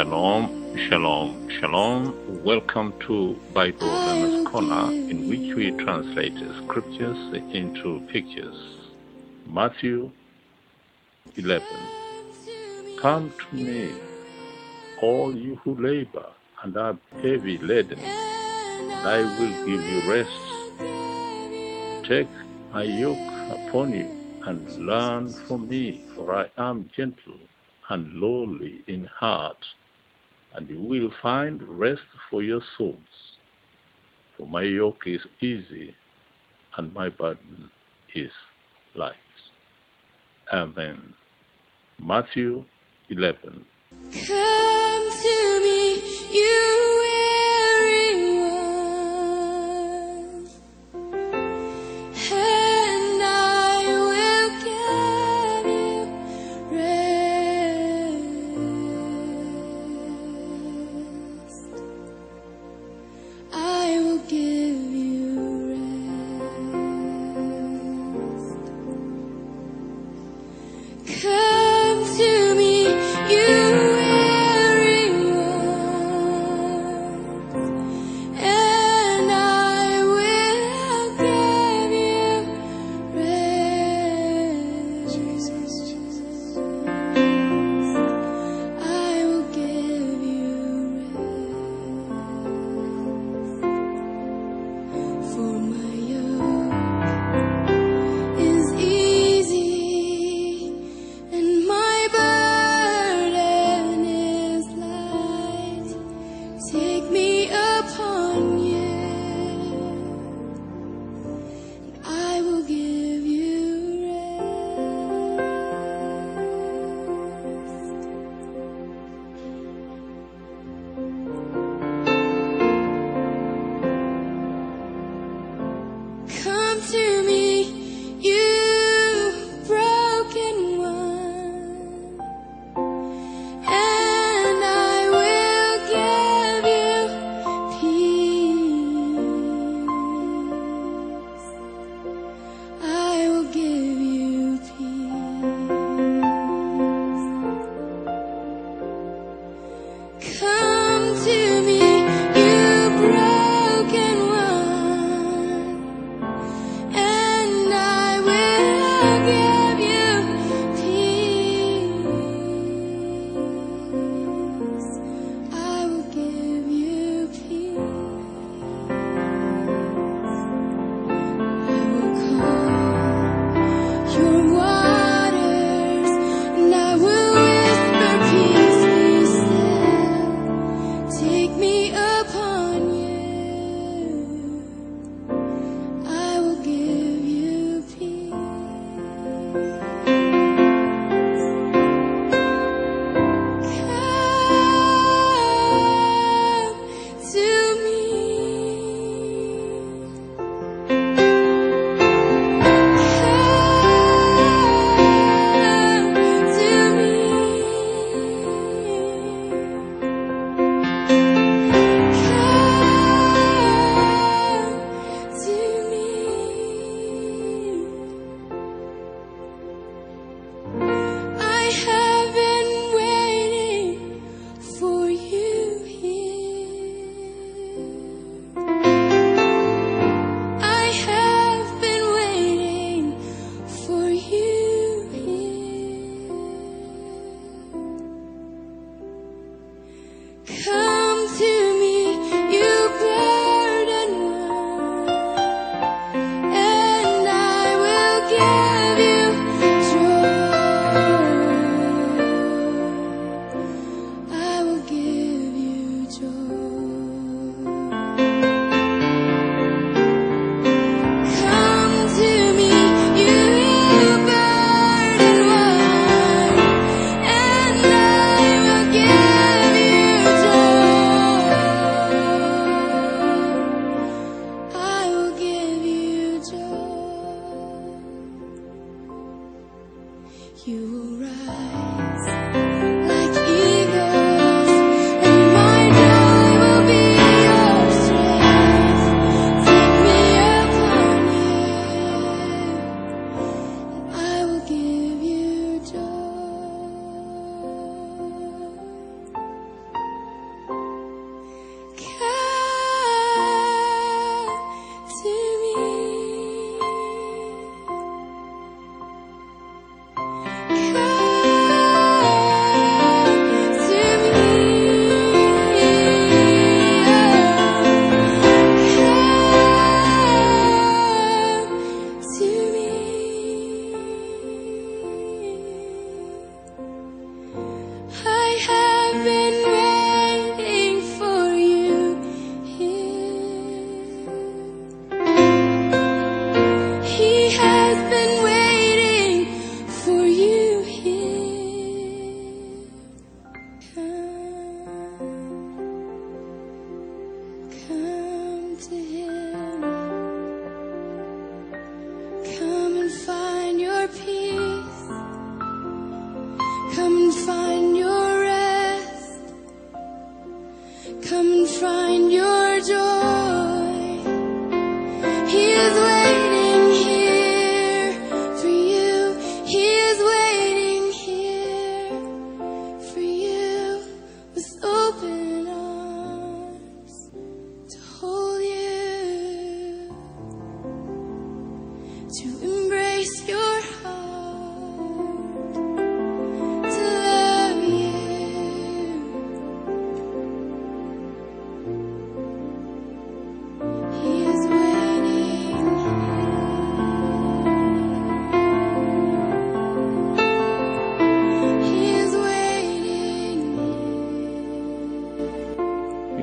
Shalom, shalom, shalom. Welcome to Bible Learner's Corner, in which we translate scriptures into pictures. Matthew 11. Come to me, all you who labor and are heavy laden, and I will give you rest. Take my yoke upon you and learn from me, for I am gentle and lowly in heart, and you will find rest for your souls. For my yoke is easy and my burden is light. Amen. Matthew 11. Come to me, you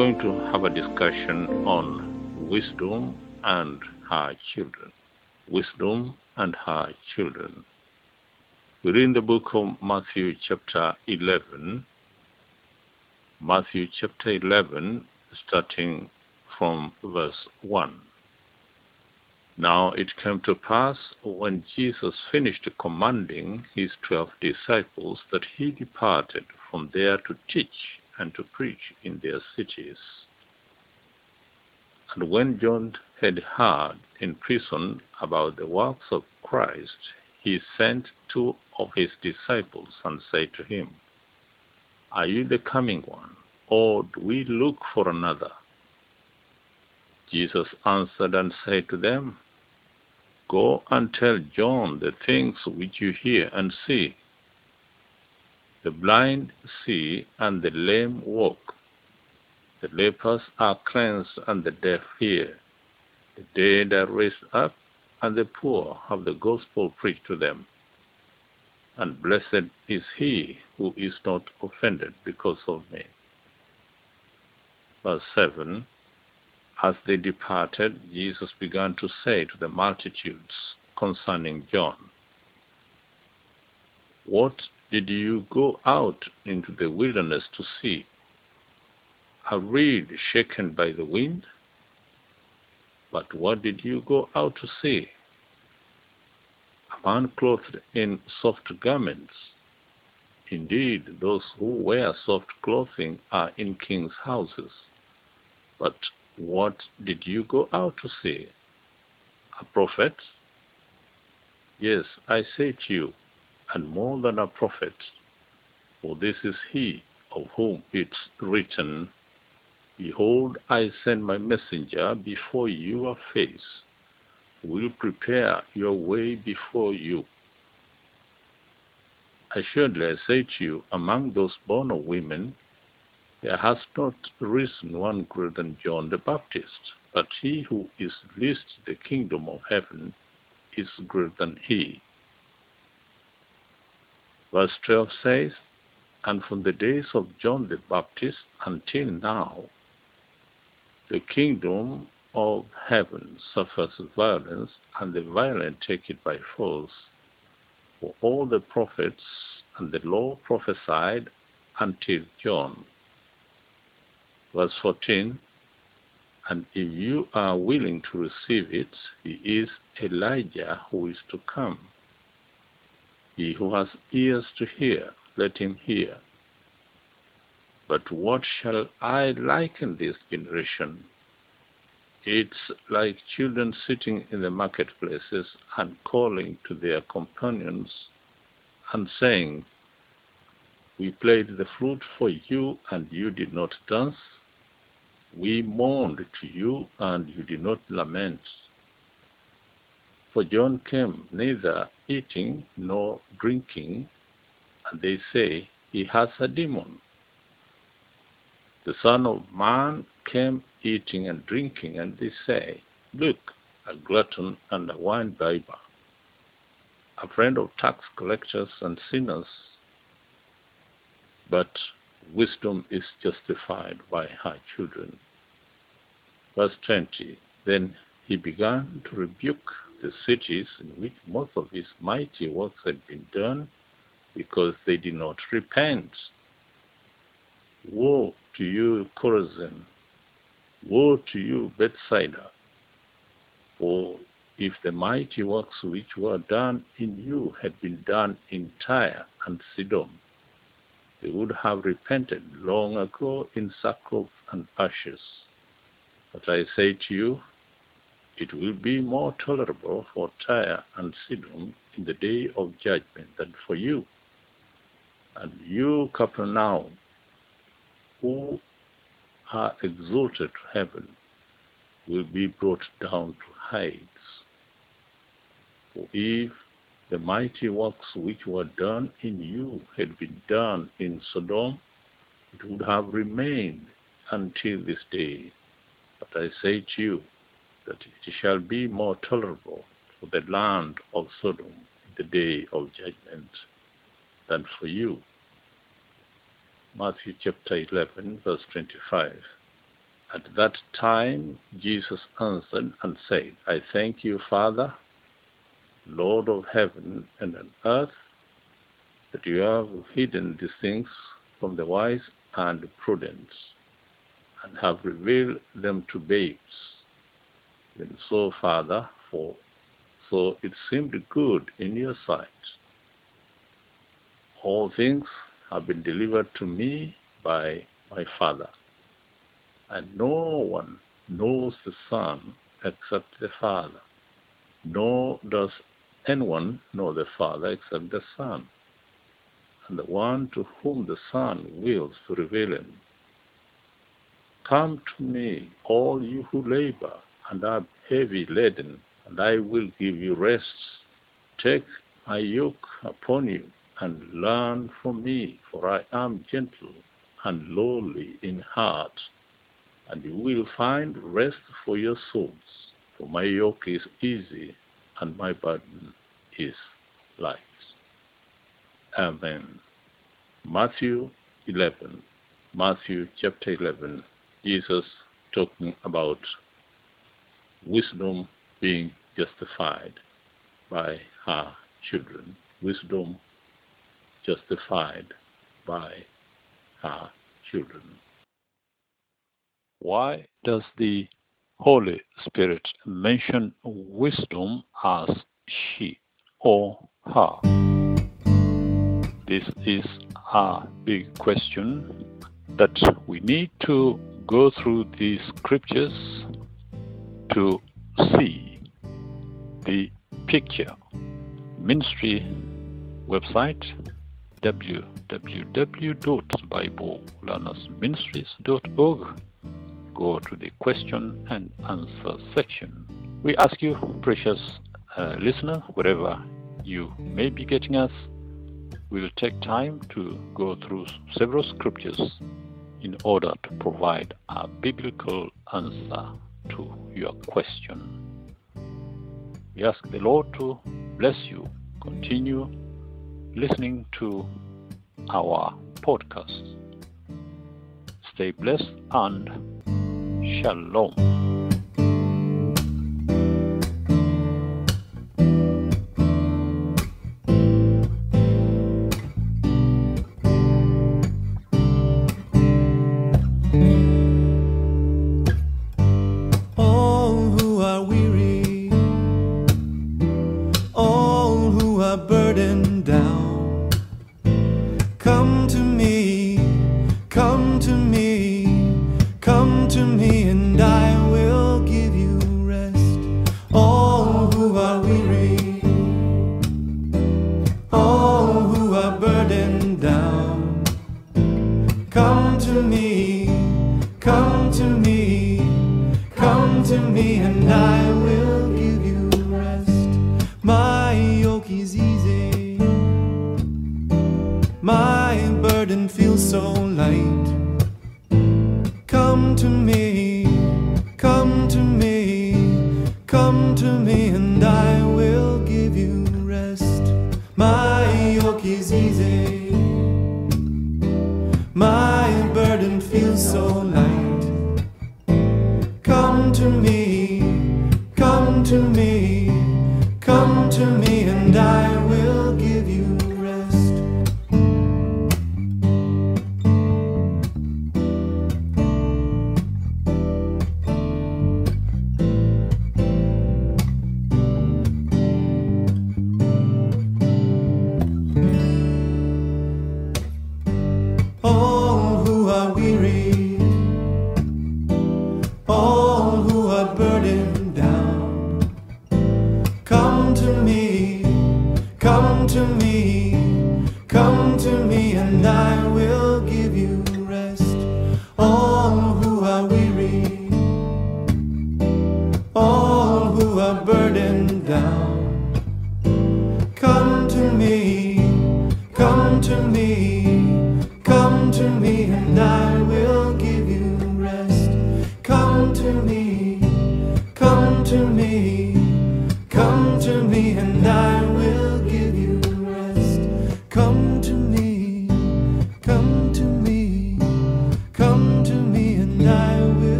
going to have a discussion on wisdom and her children. Wisdom and her children. We read in the book of Matthew, chapter 11. Matthew, chapter 11, starting from verse 1. Now it came to pass when Jesus finished commanding his twelve disciples that he departed from there to teach and to preach in their cities. And when John had heard in prison about the works of Christ, he sent two of his disciples and said to him, Are you the coming one, or do we look for another? Jesus answered and said to them, Go and tell John the things which you hear and see. The blind see, and the lame walk. The lepers are cleansed, and the deaf hear. The dead are raised up, and the poor have the gospel preached to them. And blessed is he who is not offended because of me. Verse 7 As they departed, Jesus began to say to the multitudes concerning John, What did you go out into the wilderness to see? A reed shaken by the wind? But what did you go out to see? A man clothed in soft garments. Indeed, those who wear soft clothing are in kings' houses. But what did you go out to see? A prophet? Yes, I say to you, and more than a prophet. For this is he of whom it's written, Behold, I send my messenger before your face, who will prepare your way before you. Assuredly, I say to you, among those born of women, there has not risen one greater than John the Baptist, but he who is least in the kingdom of heaven is greater than he. Verse 12 says, And from the days of John the Baptist until now, the kingdom of heaven suffers violence, and the violent take it by force. For all the prophets and the law prophesied until John. Verse 14 And if you are willing to receive it, he is Elijah who is to come. He who has ears to hear, let him hear. But what shall I liken this generation? It's like children sitting in the marketplaces and calling to their companions and saying, We played the flute for you, and you did not dance. We mourned to you, and you did not lament. For John came neither eating nor drinking, and they say, He has a demon. The Son of Man came eating and drinking, and they say, Look, a glutton and a wine bibber, a friend of tax collectors and sinners. But wisdom is justified by her children. Verse 20 Then he began to rebuke the cities in which most of his mighty works had been done because they did not repent. Woe to you, Chorazin! Woe to you, Bethsaida! For if the mighty works which were done in you had been done in Tyre and Sidon, they would have repented long ago in sackcloth and ashes. But I say to you, it will be more tolerable for Tyre and Sidon in the day of judgment than for you. And you, Capernaum, who are exalted to heaven, will be brought down to Hades. For if the mighty works which were done in you had been done in Sodom, it would have remained until this day. But I say to you that it shall be more tolerable for the land of Sodom in the day of judgment than for you. Matthew chapter 11, verse 25. At that time Jesus answered and said, I thank you, Father, Lord of heaven and on earth, that you have hidden these things from the wise and prudent, and have revealed them to babes. Even so, Father, for so it seemed good in your sight. All things have been delivered to me by my Father, and no one knows the Son except the Father, nor does anyone know the Father except the Son, and the one to whom the Son wills to reveal him. Come to me, all you who labor and are heavy laden, and I will give you rest. Take my yoke upon you and learn from me, for I am gentle and lowly in heart, and you will find rest for your souls. For my yoke is easy and my burden is light. Amen. Matthew 11. Matthew chapter 11. Jesus talking about wisdom being justified by her children. Wisdom justified by her children. Why does the Holy Spirit mention wisdom as she or her? This is a big question that we need to go through these scriptures to see the picture. Ministry website www.biblelearnersministries.org. Go to the question and answer section. We ask you, precious uh, listener, wherever you may be getting us, we will take time to go through several scriptures in order to provide a biblical answer to your question. We ask the Lord to bless you. Continue listening to our podcast. Stay blessed and shalom. Come to me and I will give you rest. My yoke is easy. My burden feels so light. Come to me.